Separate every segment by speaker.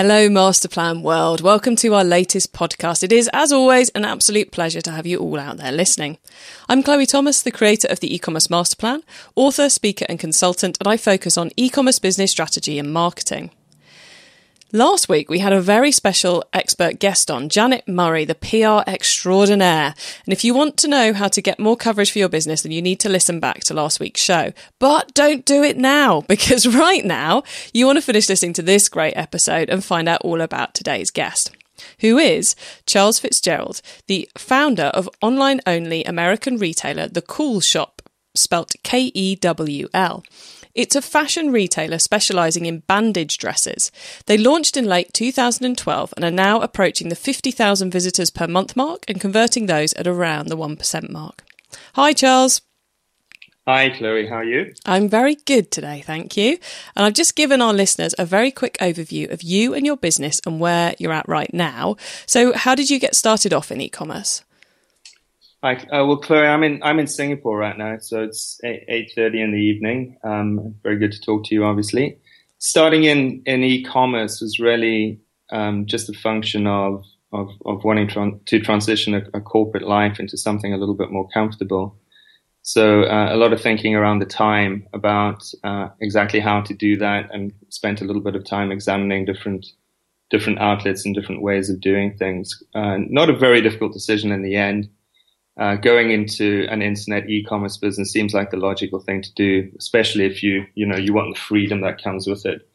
Speaker 1: Hello, Masterplan World. Welcome to our latest podcast. It is, as always, an absolute pleasure to have you all out there listening. I'm Chloe Thomas, the creator of the e-commerce Masterplan, author, speaker, and consultant, and I focus on e-commerce business strategy and marketing. Last week, we had a very special expert guest on, Janet Murray, the PR extraordinaire. And if you want to know how to get more coverage for your business, then you need to listen back to last week's show. But don't do it now, because right now, you want to finish listening to this great episode and find out all about today's guest who is Charles Fitzgerald, the founder of online only American retailer The Kewl Shop, spelt K E W L. It's a fashion retailer specialising in bandage dresses. They launched in late 2012 and are now approaching the 50,000 visitors per month mark and converting those at around the 1% mark. Hi, Charles.
Speaker 2: Hi, Chloe. How are you?
Speaker 1: I'm very good today, thank you. And I've just given our listeners a very quick overview of you and your business and where you're at right now. So, how did you get started off in e commerce?
Speaker 2: Hi, uh, well, Chloe, I'm in I'm in Singapore right now, so it's eight thirty in the evening. Um, very good to talk to you, obviously. Starting in in e-commerce was really um, just a function of of, of wanting to, transition a, a, corporate life into something a little bit more comfortable. So uh, a lot of thinking around the time about uh, exactly how to do that, and spent a little bit of time examining different different outlets and different ways of doing things. Uh, not a very difficult decision in the end uh, going into an internet e-commerce business seems like the logical thing to do, especially if you you know you want the freedom that comes with it.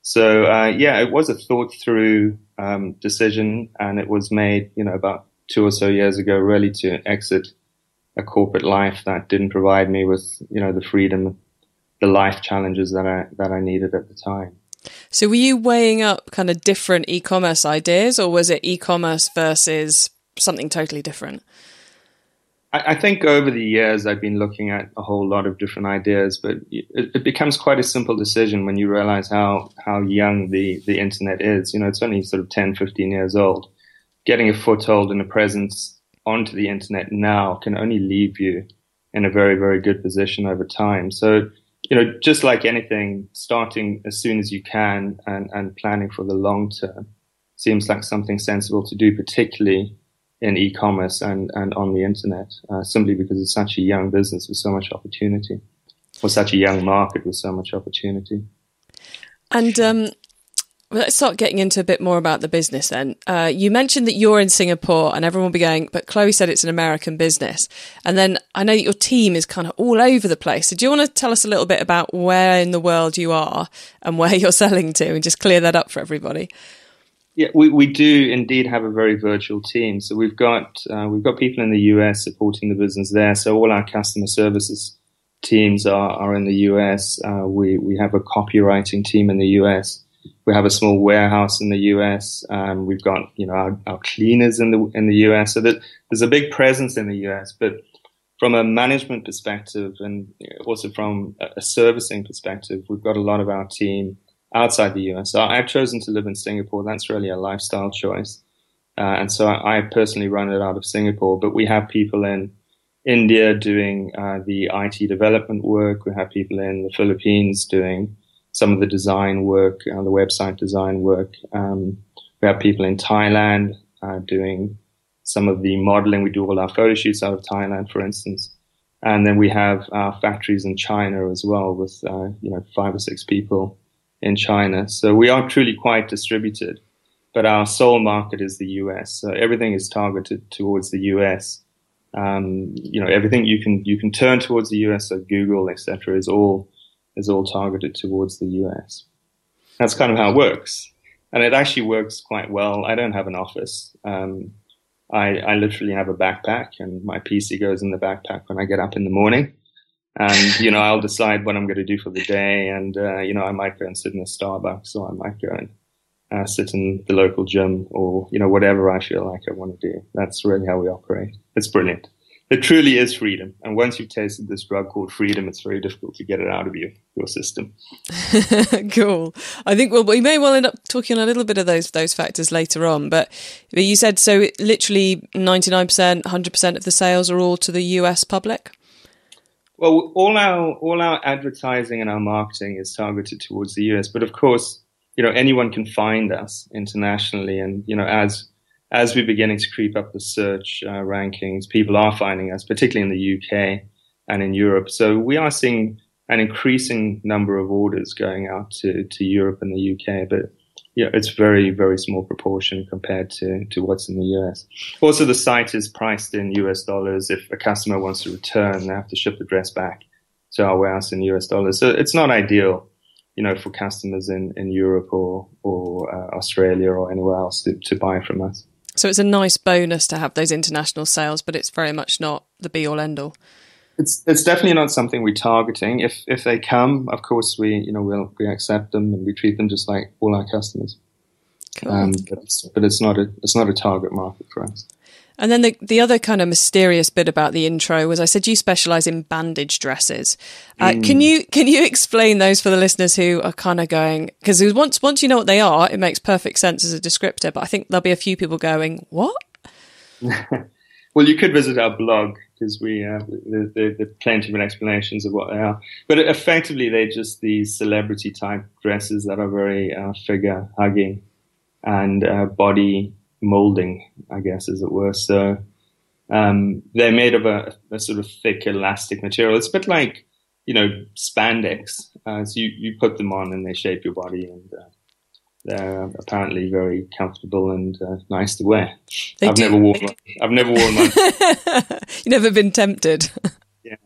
Speaker 2: So uh, yeah, it was a thought through um, decision, and it was made you know about two or so years ago, really to exit a corporate life that didn't provide me with you know the freedom, the life challenges that I that I needed at the time.
Speaker 1: So were you weighing up kind of different e-commerce ideas, or was it e-commerce versus something totally different?
Speaker 2: I, think over the years I've been looking at a whole lot of different ideas, but it, it, becomes quite a simple decision when you realize how, how young the, the internet is. You know, it's only sort of 10, 15 years old. Getting a foothold and a presence onto the internet now can only leave you in a very, very good position over time. So, you know, just like anything, starting as soon as you can and, and planning for the long term seems like something sensible to do, particularly in e-commerce and, and on the internet, uh, simply because it's such a young business with so much opportunity, or such a young market with so much opportunity.
Speaker 1: And um, let's start getting into a bit more about the business then. Uh, you mentioned that you're in Singapore and everyone will be going, but Chloe said it's an American business. And then I know that your team is kind of all over the place. So do you want to tell us a little bit about where in the world you are and where you're selling to and just clear that up for everybody?
Speaker 2: Yeah, we, we do indeed have a very virtual team. So we've got uh, we've got people in the US supporting the business there. So all our customer services teams are, are in the US. Uh, we we have a copywriting team in the US. We have a small warehouse in the US. Um, we've got you know our, our, cleaners in the in the US. So that there's a big presence in the US. But from a management perspective and also from a servicing perspective, we've got a lot of our team outside the US. So I've chosen to live in Singapore. That's really a lifestyle choice. Uh, and so I, I, personally run it out of Singapore, but we have people in India doing uh, the IT development work. We have people in the Philippines doing some of the design work, uh, the website design work. Um, we have people in Thailand uh, doing some of the modeling. We do all our photo shoots out of Thailand, for instance. And then we have our factories in China as well with, uh, you know, five or six people in China. So we are truly quite distributed, but our sole market is the US. So everything is targeted towards the US. Um, you know, everything you can you can turn towards the US. So Google, etc., is all is all targeted towards the US. That's kind of how it works, and it actually works quite well. I don't have an office. Um, I, I literally have a backpack, and my PC goes in the backpack when I get up in the morning and you know I'll decide what I'm going to do for the day. And uh, you know I might go and sit in a Starbucks, or I might go and uh, sit in the local gym, or you know whatever I feel like I want to do. That's really how we operate. It's brilliant. It truly is freedom. And once you've tasted this drug called freedom, it's very difficult to get it out of your, your system.
Speaker 1: cool. I think well, we may well end up talking a little bit of those those factors later on. But, but you said so. Literally, ninety nine percent, hundred percent of the sales are all to the US public.
Speaker 2: Well, all our all our advertising and our marketing is targeted towards the US, but of course, you know, anyone can find us internationally, and you know, as as we're beginning to creep up the search uh, rankings, people are finding us, particularly in the UK and in Europe. So we are seeing an increasing number of orders going out to, to Europe and the UK, but yeah, it's very, very small proportion compared to, to what's in the US. Also, the site is priced in US dollars. If a customer wants to return, they have to ship the dress back to our warehouse in US dollars. So it's not ideal, you know, for customers in, in Europe or, or uh, Australia or anywhere else to, to buy from us.
Speaker 1: So it's a nice bonus to have those international sales, but it's very much not the be all end all.
Speaker 2: It's it's definitely not something we're targeting. If if they come, of course we you know we'll we accept them and we treat them just like all our customers. Cool. Um, but, it's, but it's not a it's not a target market for us.
Speaker 1: And then the the other kind of mysterious bit about the intro was I said you specialize in bandage dresses. Uh, mm. Can you can you explain those for the listeners who are kind of going because once once you know what they are, it makes perfect sense as a descriptor. But I think there'll be a few people going, "What?"
Speaker 2: well, you could visit our blog because we uh, there, plenty of explanations of what they are. But effectively, they're just these celebrity type dresses that are very uh, figure hugging and uh, body molding, I guess, as it were. So um, they're made of a, a, sort of thick elastic material. It's a bit like, you know, spandex. Uh, so you, you put them on and they shape your body and uh, they're apparently very comfortable and uh, nice to wear. They I've do. never worn one. I've never worn one.
Speaker 1: You've never been tempted.
Speaker 2: yeah.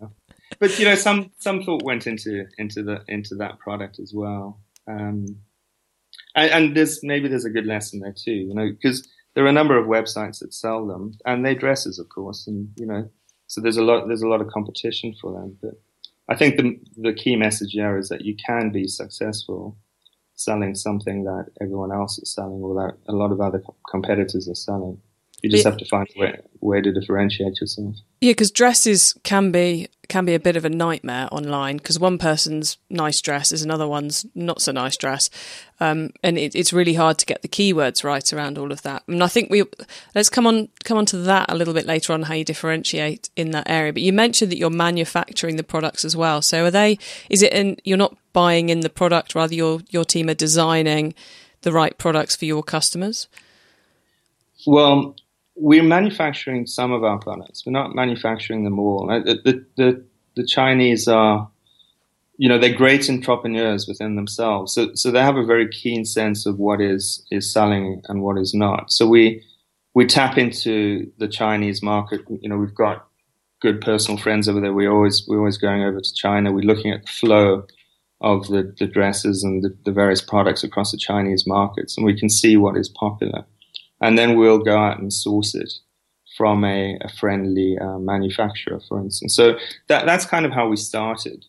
Speaker 2: But you know, some some thought went into into the into that product as well. Um, and, and, there's maybe there's a good lesson there too, you know, because there are a number of websites that sell them, and they dresses, of course, and you know, so there's a lot there's a lot of competition for them. But I think the the key message here is that you can be successful selling something that everyone else is selling or that a lot of other competitors are selling. You just have to find a way, way to differentiate yourself.
Speaker 1: Yeah, because dresses can be can be a bit of a nightmare online because one person's nice dress is another one's not so nice dress, um, and it, it's really hard to get the keywords right around all of that. And I think we let's come on come on to that a little bit later on how you differentiate in that area. But you mentioned that you're manufacturing the products as well. So are they? Is it in? You're not buying in the product, rather your your team are designing the right products for your customers.
Speaker 2: Well, we're manufacturing some of our products. We're not manufacturing them all. The, the, the, Chinese are, you know, they're great entrepreneurs within themselves. So, so they have a very keen sense of what is, is selling and what is not. So we, we tap into the Chinese market. You know, we've got good personal friends over there. We always, we're always going over to China. We're looking at the flow of the, the dresses and the, the various products across the Chinese markets and we can see what is popular and then we'll go out and source it from a, a friendly uh, manufacturer, for instance. So that, that's kind of how we started.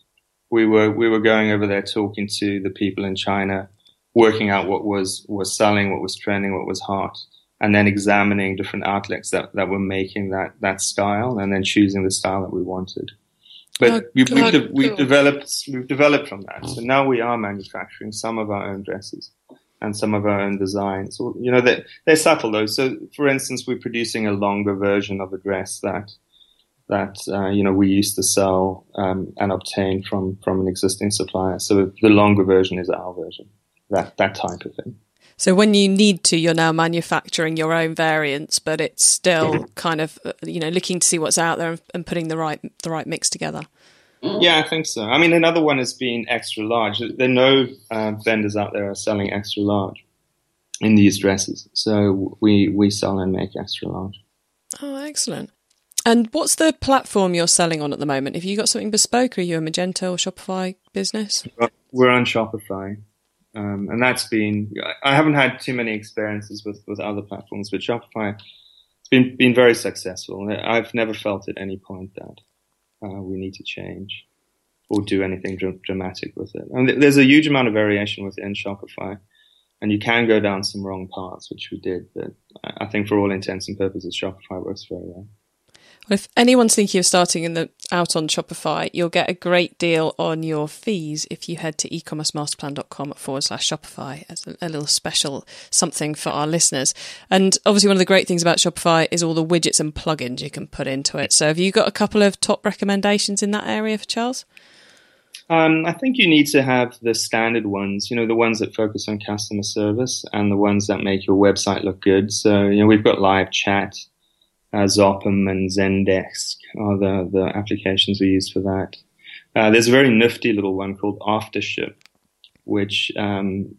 Speaker 2: We were we were going over there talking to the people in China, working out what was was selling, what was trending, what was hot, and then examining different outlets that, that were making that that style, and then choosing the style that we wanted. But oh, we, have de- we developed we've developed from that. So now we are manufacturing some of our own dresses and some of our own designs. So, you know, they're, they're subtle though. So, for instance, we're producing a longer version of a dress that that uh, you know we used to sell um, and obtain from from an existing supplier. So the longer version is our version. That that type of thing.
Speaker 1: So when you need to, you're now manufacturing your own variants, but it's still kind of uh, you know looking to see what's out there and putting the right the right mix together.
Speaker 2: Yeah, I think so. I mean, another one has been extra large. There are no uh, vendors out there are selling extra large in these dresses, so we we sell and make extra large.
Speaker 1: Oh, excellent! And what's the platform you're selling on at the moment? Have you got something bespoke? Are you a Magento or Shopify business?
Speaker 2: We're on Shopify, um, and that's been. I haven't had too many experiences with with other platforms, but Shopify it's been been very successful. I've never felt at any point that uh, we need to change or do anything dr- dramatic with it. And th- there's a huge amount of variation within Shopify, and you can go down some wrong paths, which we did. But I think for all intents and purposes, Shopify works very well.
Speaker 1: If anyone's thinking of starting in the out on Shopify, you'll get a great deal on your fees if you head to ecommercemasterplan.com forward slash Shopify as a, a, little special something for our listeners. And obviously, one of the great things about Shopify is all the widgets and plugins you can put into it. So, have you got a couple of top recommendations in that area for Charles?
Speaker 2: Um, I think you need to have the standard ones, you know, the ones that focus on customer service and the ones that make your website look good. So, you know, we've got live chat uh, and Zendesk are the, the applications we use for that. Uh, there's a very nifty little one called Aftership, which um,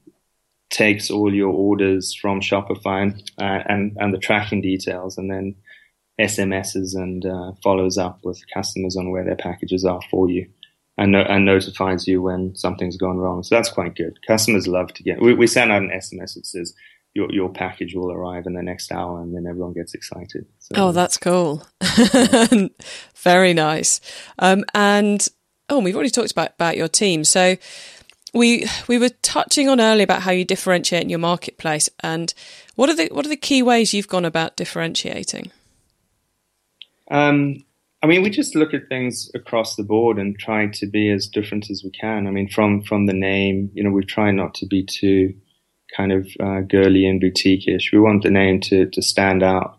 Speaker 2: takes all your orders from Shopify and, uh, and, and the tracking details and then SMSs and uh, follows up with customers on where their packages are for you and, no- and notifies you when something's gone wrong. So that's quite good. Customers love to get, we, we send out an SMS that says, your your package will arrive in the next hour, and then everyone gets excited.
Speaker 1: So, oh, that's cool. Very nice. Um, and oh, we've already talked about about your team. So we we were touching on earlier about how you differentiate in your marketplace, and what are the what are the key ways you've gone about differentiating?
Speaker 2: Um, I mean, we just look at things across the board and try to be as different as we can. I mean, from from the name, you know, we try not to be too kind of uh, girly and boutique-ish. We want the name to, to stand out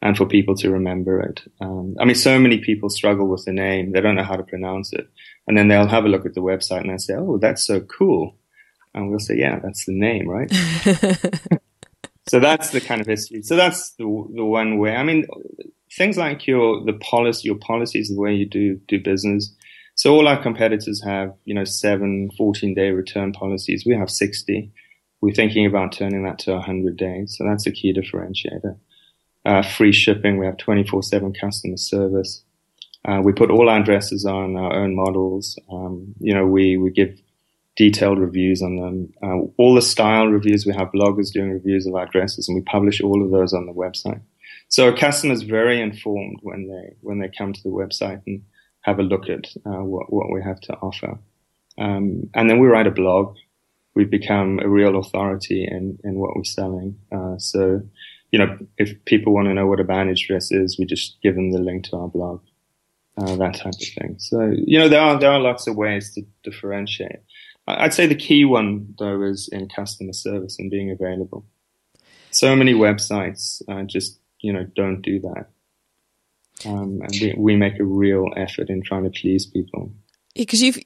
Speaker 2: and for people to remember it. Um, I mean, so many people struggle with the name. They don't know how to pronounce it. And then they'll have a look at the website and they'll say, oh, that's so cool. And we'll say, yeah, that's the name, right? so that's the kind of history. So that's the, the one way. I mean, things like your, the policy, your policies, the way you do, do business. So all our competitors have, you know, seven, 14 day return policies. We have 60 we're thinking about turning that to 100 days. So that's a key differentiator. Uh, free shipping. We have 24/7 customer service. Uh, we put all our dresses on our own models. Um, you know, we we give detailed reviews on them. Uh, all the style reviews. We have bloggers doing reviews of our dresses, and we publish all of those on the website. So a customer's very informed when they when they come to the website and have a look at uh, what what we have to offer. Um, and then we write a blog we've become a real authority in, in what we're selling. Uh, so, you know, if people want to know what a bandage dress is, we just give them the link to our blog, uh, that type of thing. So, you know, there are, there are lots of ways to differentiate. I'd say the key one though is in customer service and being available. So many websites uh, just, you know, don't do that. Um, and we, we make a real effort in trying to please people.
Speaker 1: Because you've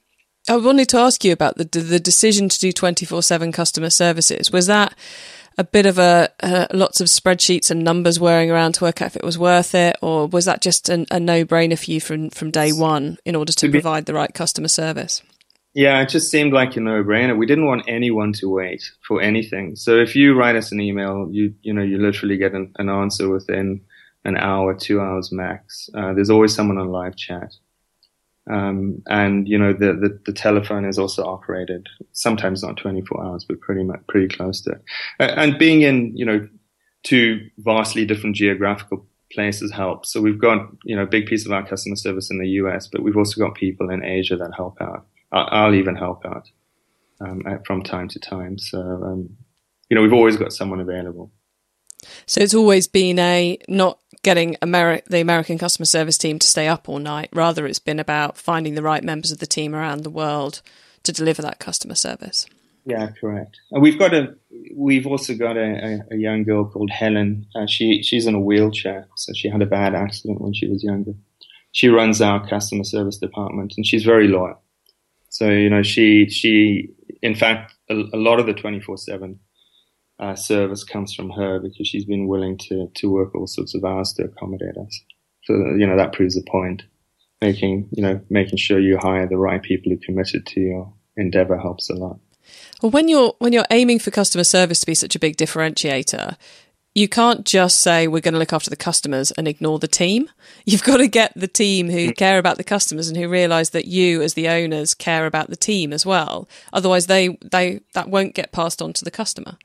Speaker 1: I wanted to ask you about the the decision to do twenty four seven customer services. Was that a bit of a uh, lots of spreadsheets and numbers whirring around to work out if it was worth it, or was that just an, a no brainer for you from from day one in order to, to be, provide the right customer service?
Speaker 2: Yeah, it just seemed like a no brainer. We didn't want anyone to wait for anything. So if you write us an email, you you know you literally get an, an answer within an hour, two hours max. Uh, there's always someone on live chat. Um, and you know the, the, the telephone is also operated sometimes not 24 hours, but pretty much pretty close to it. And being in you know two vastly different geographical places helps. So we've got you know a big piece of our customer service in the US, but we've also got people in Asia that help out. I'll even help out um, from time to time. So um, you know we've always got someone available.
Speaker 1: So it's always been a not getting Ameri- the American customer service team to stay up all night. Rather, it's been about finding the right members of the team around the world to deliver that customer service.
Speaker 2: Yeah, correct. And we've got a, we've also got a, a, a young girl called Helen. Uh, she she's in a wheelchair, so she had a bad accident when she was younger. She runs our customer service department, and she's very loyal. So you know, she she in fact a, a lot of the twenty four seven uh, service comes from her because she's been willing to to work all sorts of hours to accommodate us. So you know that proves the point. Making you know making sure you hire the right people who committed to your endeavor helps a lot.
Speaker 1: Well, when you're when you're aiming for customer service to be such a big differentiator, you can't just say we're going to look after the customers and ignore the team. You've got to get the team who mm. care about the customers and who realize that you as the owners care about the team as well. Otherwise they they that won't get passed on to the customer.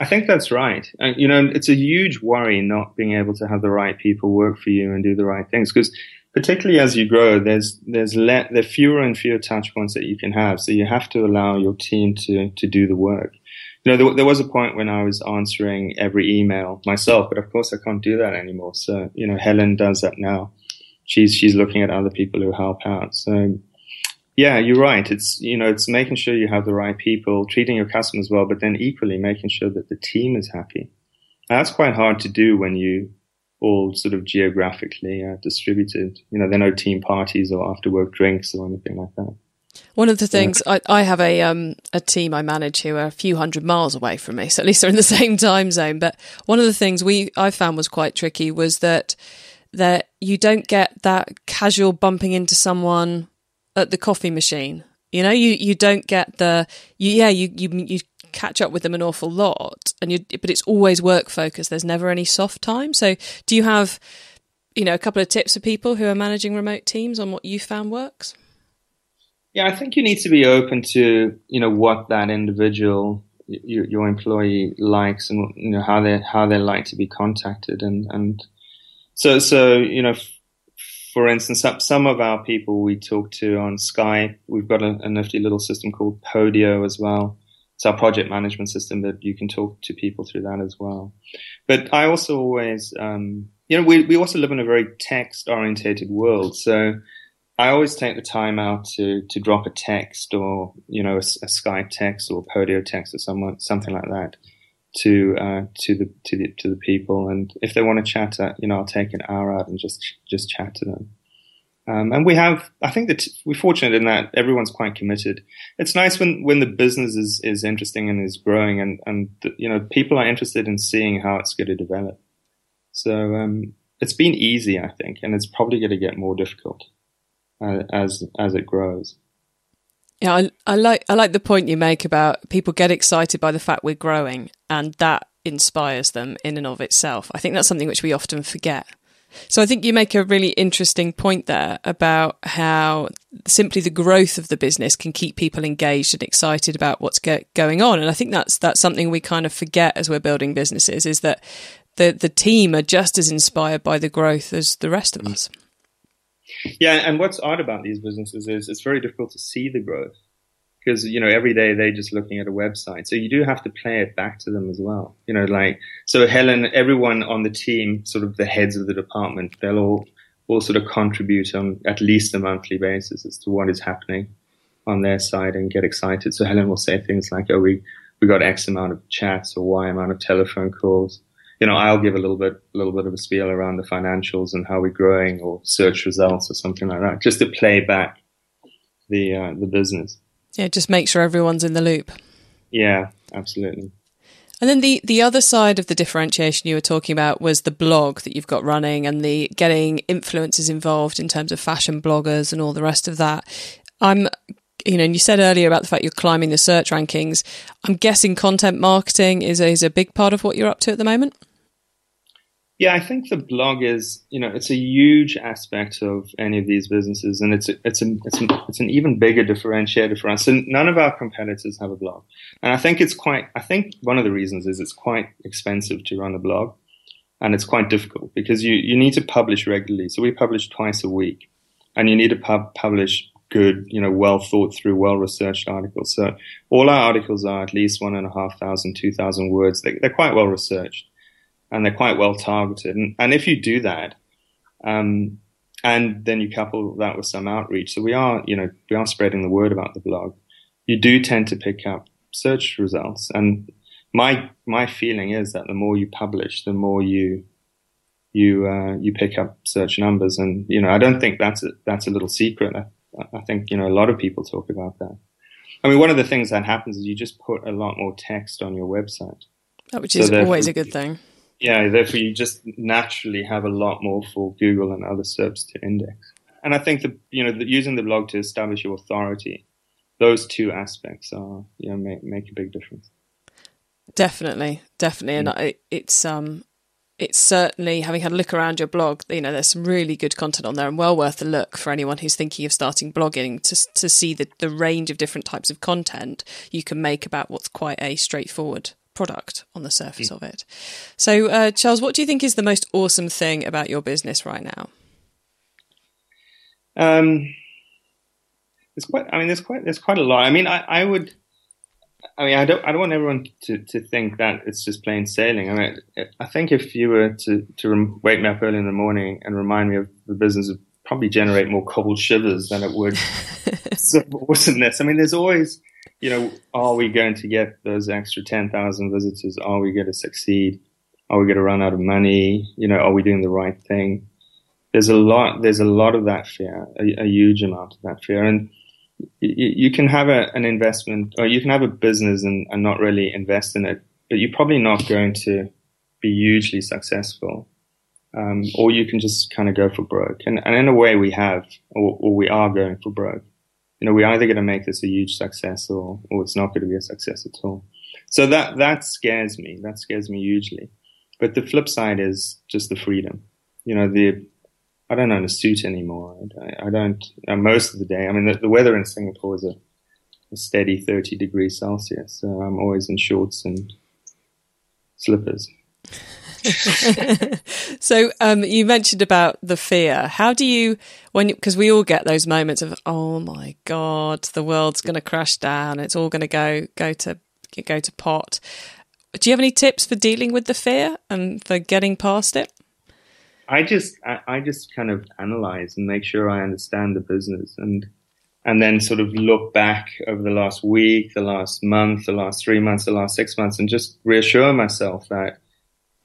Speaker 2: I think that's right. And, you know, it's a huge worry not being able to have the right people work for you and do the right things because particularly as you grow, there's, there's le- there are fewer and fewer touch points that you can have. So you have to allow your team to, to do the work. You know, there, there was a point when I was answering every email myself, but of course I can't do that anymore. So, you know, Helen does that now. she's she's looking at other people who help out. So yeah, you're right. It's you know it's making sure you have the right people, treating your customers well, but then equally making sure that the team is happy. And that's quite hard to do when you all sort of geographically uh, distributed. You know, there are no team parties or after work drinks or anything like that.
Speaker 1: One of the things I, I have a um, a team I manage who are a few hundred miles away from me, so at least they're in the same time zone. But one of the things we I found was quite tricky was that that you don't get that casual bumping into someone at the coffee machine. You know, you, you don't get the you, yeah you, you you catch up with them an awful lot, and you but it's always work focused. There's never any soft time. So, do you have you know a couple of tips for people who are managing remote teams on what you found works?
Speaker 2: Yeah, I think you need to be open to you know what that individual your, your employee likes and you know how they how they like to be contacted and and so so you know for instance, some of our people we talk to on Skype, we've got a, a, nifty little system called Podio as well. It's our project management system that you can talk to people through that as well. But I also always, um, you know, we, we also live in a very text orientated world. So I always take the time out to, to drop a text or, you know, a, a Skype text or Podio text or someone, something like that to uh, to the to the to the people. And if they want to chat, uh, you know, I'll take an hour out and just just chat to them. Um, and we have, I think that we're fortunate in that everyone's quite committed. It's nice when, when the business is, is interesting and is growing and, and, you know, people are interested in seeing how it's going to develop. So, um, it's been easy, I think, and it's probably going to get more difficult uh, as, as it grows.
Speaker 1: Yeah, I, I like I like the point you make about people get excited by the fact we're growing, and that inspires them in and of itself. I think that's something which we often forget. So I think you make a really interesting point there about how simply the growth of the business can keep people engaged and excited about what's go- going on. And I think that's that's something we kind of forget as we're building businesses is that the the team are just as inspired by the growth as the rest of mm. us.
Speaker 2: Yeah, and what's odd about these businesses is it's very difficult to see the growth because you know every day they're just looking at a website. So you do have to play it back to them as well. You know, like so Helen, everyone on the team, sort of the heads of the department, they'll all all sort of contribute on at least a monthly basis as to what is happening on their side and get excited. So Helen will say things like, "Oh, we we got X amount of chats or Y amount of telephone calls." You know, I'll give a little bit, a little bit of a spiel around the financials and how we're growing or search results or something like that, just to play back the uh, the business.
Speaker 1: Yeah, just make sure everyone's in the loop.
Speaker 2: Yeah, absolutely.
Speaker 1: And then the the other side of the differentiation you were talking about was the blog that you've got running and the getting influencers involved in terms of fashion bloggers and all the rest of that. I'm you know, and you said earlier about the fact you're climbing the search rankings. I'm guessing content marketing is a, is a big part of what you're up to at the moment.
Speaker 2: Yeah, I think the blog is, you know, it's a huge aspect of any of these businesses, and it's a, it's a, it's, a, it's an even bigger differentiator for us. And none of our competitors have a blog, and I think it's quite. I think one of the reasons is it's quite expensive to run a blog, and it's quite difficult because you you need to publish regularly. So we publish twice a week, and you need to pub- publish good, you know, well thought through, well researched articles. So all our articles are at least one and a half thousand, two thousand words. They, they're quite well researched and they're quite well targeted. And, and if you do that, um, and then you couple that with some outreach, so we are, you know, we are spreading the word about the blog. You do tend to pick up search results, and my my feeling is that the more you publish, the more you you uh, you pick up search numbers. And you know, I don't think that's a, that's a little secret. I, I think you know a lot of people talk about that. I mean, one of the things that happens is you just put a lot more text on your website,
Speaker 1: which is always a good thing
Speaker 2: yeah, therefore you just naturally have a lot more for Google and other SERPs to index. And I think the you know the, using the blog to establish your authority, those two aspects are you know make make a big difference.
Speaker 1: Definitely, definitely, and I, it's um it's certainly having had a look around your blog you know there's some really good content on there and well worth a look for anyone who's thinking of starting blogging to, to see the, the range of different types of content you can make about what's quite a straightforward product on the surface mm. of it. So, uh, Charles, what do you think is the most awesome thing about your business right now?
Speaker 2: Um, there's quite. I mean, there's quite. There's quite a lot. I mean, I, I would. I mean, I don't. I don't want everyone to, to think that it's just plain sailing. I mean, I think if you were to to wake me up early in the morning and remind me of the business would probably generate more cold shivers than it would awesomeness. I mean, there's always, you know, are we going to get those extra 10,000 visitors? Are we going to succeed? Are we going to run out of money? You know, are we doing the right thing? There's a lot, there's a lot of that fear, a, a huge amount of that fear. And you, you can have a, an investment or you can have a business and, and not really invest in it, but you're probably not going to be hugely successful. Um, or you can just kind of go for broke. And, and in a way we have, or, or we are going for broke. You know, we're either going to make this a huge success or, or it's not going to be a success at all. So that, that scares me. That scares me hugely. But the flip side is just the freedom. You know, the I don't own a suit anymore. I, I don't uh, most of the day. I mean, the, the weather in Singapore is a, a, steady 30 degrees Celsius, so I'm always in shorts and slippers.
Speaker 1: so um, you mentioned about the fear. How do you when because we all get those moments of oh my god, the world's going to crash down. It's all going to go go to go to pot do you have any tips for dealing with the fear and for getting past it?
Speaker 2: I just I, I just kind of analyze and make sure I understand the business and and then sort of look back over the last week, the last month, the last three months, the last six months, and just reassure myself that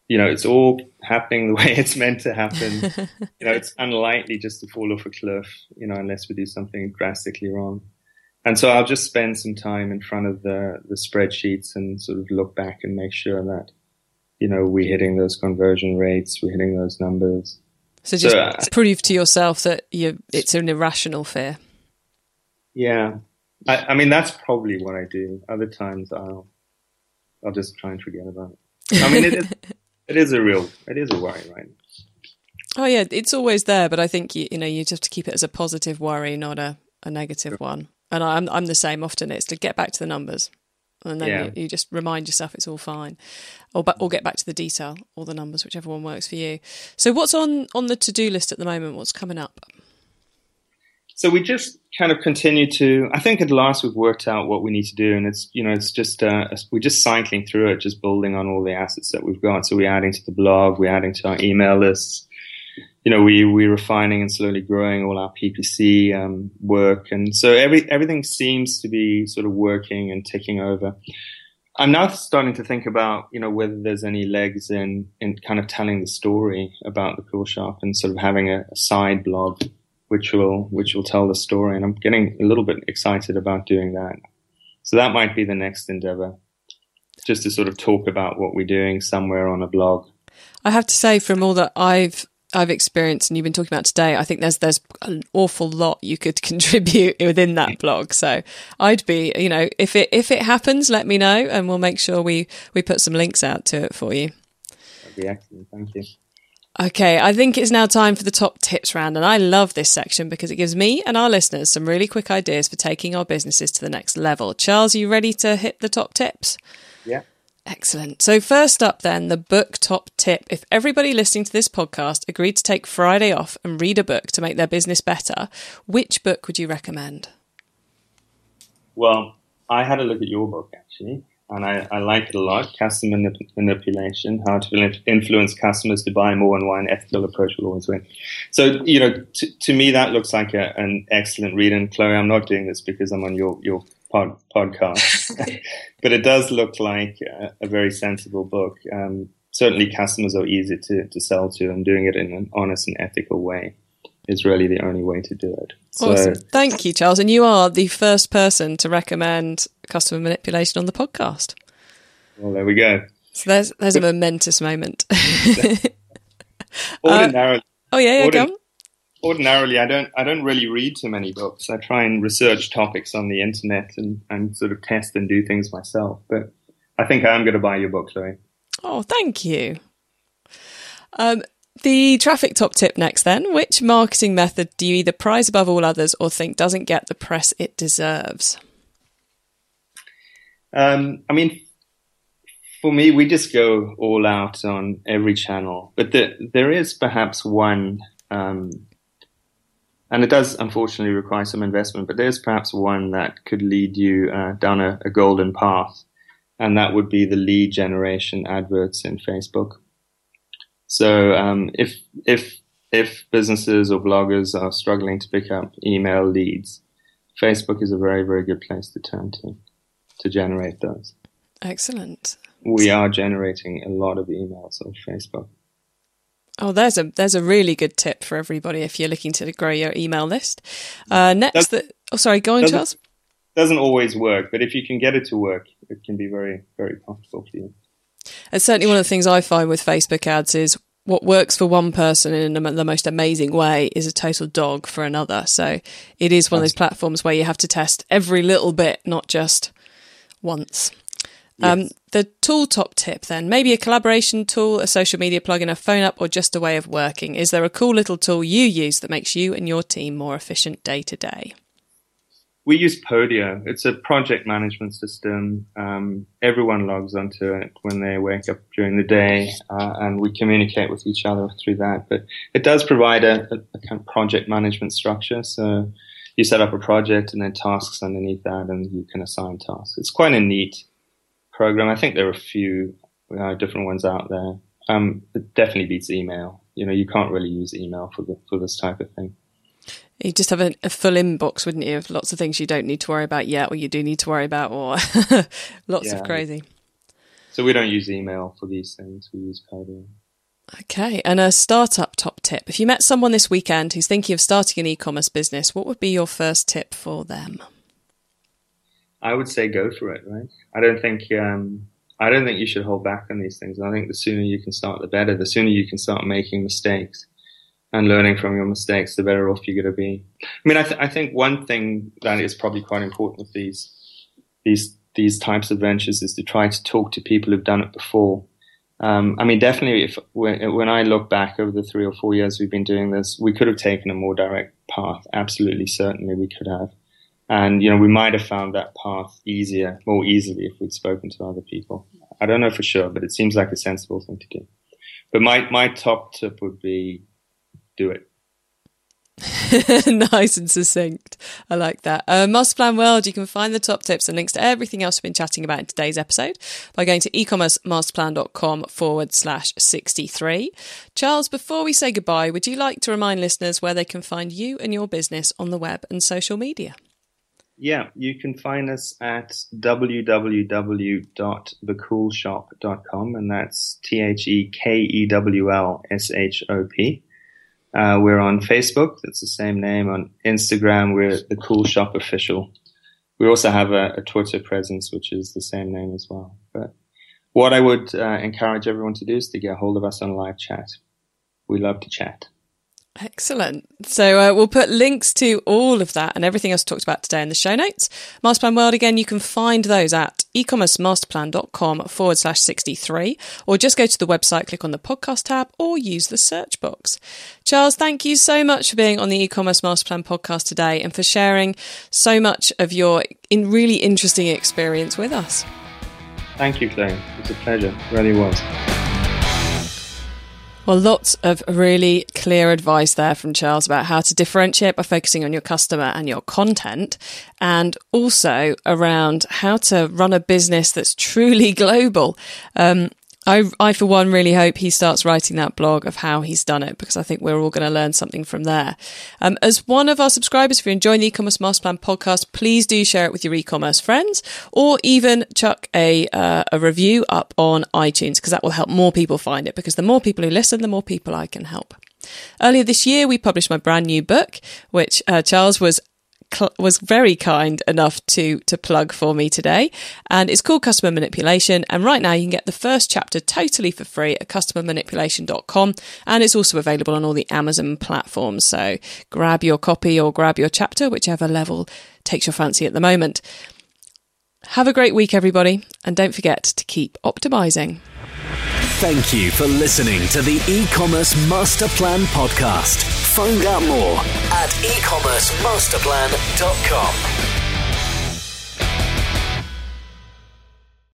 Speaker 2: you know it's all happening the way it's meant to happen. you know, it's unlikely just to fall off a cliff. You know, unless we do something drastically wrong. And so I'll just spend some time in front of the, the spreadsheets and sort of look back and make sure that, you know, we're hitting those conversion rates, we're hitting those numbers.
Speaker 1: So just so, uh, prove to yourself that you it's an irrational fear.
Speaker 2: Yeah. I, I, mean, that's probably what I do. Other times I'll, I'll just try and forget about it. I mean, it it is a real, it is a worry, right?
Speaker 1: Oh yeah, it's always there, but I think you, you know, you just have to keep it as a positive worry, not a, a negative one and I'm I'm the same. Often it's to get back to the numbers, and then yeah. you, you, just remind yourself it's all fine, or or get back to the detail or the numbers, whichever one works for you. So, what's on on the to do list at the moment? What's coming up?
Speaker 2: So we just kind of continue to. I think at last we've worked out what we need to do, and it's you know it's just uh, we're just cycling through it, just building on all the assets that we've got. So we're adding to the blog, we're adding to our email lists you know, we we're refining and slowly growing all our PPC um, work, and so every everything seems to be sort of working and ticking over. I'm now starting to think about, you know, whether there's any legs in in kind of telling the story about the Kewl Shop and sort of having a, a side blog which will which will tell the story. And I'm getting a little bit excited about doing that. So that might be the next endeavor, just to sort of talk about what we're doing somewhere on a blog.
Speaker 1: I have to say, from all that I've I've experienced and you've been talking about today, I think there's there's an awful lot you could contribute within that mm. blog. So I'd be, you know, if it if it happens, let me know and we'll make sure we we put some links out to it for you.
Speaker 2: That'd be excellent. Thank you.
Speaker 1: Okay, I think it's now time for the top tips round, and I love this section because it gives me and our listeners some really quick ideas for taking our businesses to the next level. Charles, are you ready to hit the top tips?
Speaker 2: Yeah.
Speaker 1: Excellent. So, first up, then, the book top tip. If everybody listening to this podcast agreed to take Friday off and read a book to make their business better, which book would you recommend?
Speaker 2: Well, I had a look at your book actually, and I, I like it a lot. Customer manip- manipulation: How to influence customers to buy more, and why an ethical approach will always win. So, you know, t- to me, that looks like a, an excellent read. And Chloe, I'm not doing this because I'm on your your pod, podcast, but it does look like a, a very sensible book. Um, certainly, customers are easy to, to sell to, and doing it in an honest and ethical way is really the only way to do it.
Speaker 1: So, awesome. Thank you, Charles. And you are the first person to recommend customer manipulation on the podcast.
Speaker 2: Well, there we go.
Speaker 1: So there's there's a momentous moment.
Speaker 2: ordinarily,
Speaker 1: uh, oh yeah, yeah, ordin-
Speaker 2: ordinarily I don't I don't really read too many books. I try and research topics on the internet and, and sort of test and do things myself. But I think I am going to buy your book, Chloe.
Speaker 1: Oh, thank you. Um, the traffic top tip next, then. Which marketing method do you either prize above all others or think doesn't get the press it deserves?
Speaker 2: Um, I mean, for me, we just go all out on every channel, but the, there is perhaps one um, and it does unfortunately require some investment, but there's perhaps one that could lead you uh, down a, a, golden path, and that would be the lead generation adverts in Facebook. So um, if if if businesses or bloggers are struggling to pick up email leads, Facebook is a very, very good place to turn to to generate those.
Speaker 1: Excellent.
Speaker 2: We are generating a lot of emails on Facebook.
Speaker 1: Oh, there's a there's a really good tip for everybody if you're looking to grow your email list. Uh, next, the, oh sorry, go on, Charles.
Speaker 2: Doesn't always work, but if you can get it to work, it can be very very profitable for you.
Speaker 1: It's certainly one of the things I find with Facebook ads is what works for one person in the most amazing way is a total dog for another. So it is one of those platforms where you have to test every little bit, not just once. Um, yes. The tool top tip then, maybe a collaboration tool, a social media plugin, a phone app, or just a way of working. Is there a cool little tool you use that makes you and your team more efficient day to day?
Speaker 2: we use Podio. It's a project management system. Um, everyone logs onto it when they wake up during the day, uh, and we communicate with each other through that. But it does provide a, a, a, kind of project management structure. So you set up a project and then tasks underneath that, and you can assign tasks. It's quite a neat program. I think there are a few uh, different ones out there. Um, it definitely beats email. You know, you can't really use email for the, for this type of thing.
Speaker 1: You just have a, a, full inbox, wouldn't you, of lots of things you don't need to worry about yet, or you do need to worry about, or lots yeah. of crazy.
Speaker 2: So we don't use email for these things. We use Podio.
Speaker 1: Okay, and a startup top tip. If you met someone this weekend who's thinking of starting an e-commerce business, what would be your first tip for them?
Speaker 2: I would say go for it. Right? I don't think um, I don't think you should hold back on these things. I think the sooner you can start, the better. The sooner you can start making mistakes and learning from your mistakes, the better off you're going to be. I mean, I, th- I think one thing that is probably quite important with these these these types of ventures is to try to talk to people who've done it before. Um, I mean, definitely, if when, when I look back over the three or four years we've been doing this, we could have taken a more direct path. Absolutely, certainly, we could have. And you know, we might have found that path easier, more easily, if we'd spoken to other people. I don't know for sure, but it seems like a sensible thing to do. But my my top tip would be do it.
Speaker 1: nice and succinct. I like that. Uh, Master Plan World, you can find the top tips and links to everything else we've been chatting about in today's episode by going to ecommercemasterplan.com forward slash 63. Charles, before we say goodbye, would you like to remind listeners where they can find you and your business on the web and social media?
Speaker 2: Yeah, you can find us at www.thekewlshop.com and that's T H E K E W L S H O P. Uh, we're on Facebook. That's the same name. On Instagram, we're the Kewl Shop Official. We also have a, a Twitter presence, which is the same name as well. But what I would uh, encourage everyone to do is to get a hold of us on live chat. We love to chat.
Speaker 1: Excellent. So uh, we'll put links to all of that and everything else talked about today in the show notes. Masterplan World, again, you can find those at ecommercemasterplan.com forward slash 63, or just go to the website, click on the podcast tab, or use the search box. Charles, thank you so much for being on the e-commerce masterplan podcast today and for sharing so much of your in really interesting experience with us.
Speaker 2: Thank you, Claire. It was a pleasure. It really was.
Speaker 1: Well, lots of really clear advice there from Charles about how to differentiate by focusing on your customer and your content, and also around how to run a business that's truly global. Um, I, I, for one, really hope he starts writing that blog of how he's done it because I think we're all going to learn something from there. Um, as one of our subscribers, if you're enjoying the e-commerce master plan podcast, please do share it with your e-commerce friends or even chuck a, uh, a review up on iTunes because that will help more people find it because the more people who listen, the more people I can help. Earlier this year, we published my brand new book, which uh, Charles was cl- was very kind enough to to plug for me today, and it's called Customer Manipulation. And right now, you can get the first chapter totally for free at customermanipulation.com, and it's also available on all the Amazon platforms. So grab your copy or grab your chapter, whichever level takes your fancy at the moment. Have a great week, everybody, and don't forget to keep optimizing.
Speaker 3: Thank you for listening to the e-commerce master plan podcast. Find out more at ecommercemasterplan.com.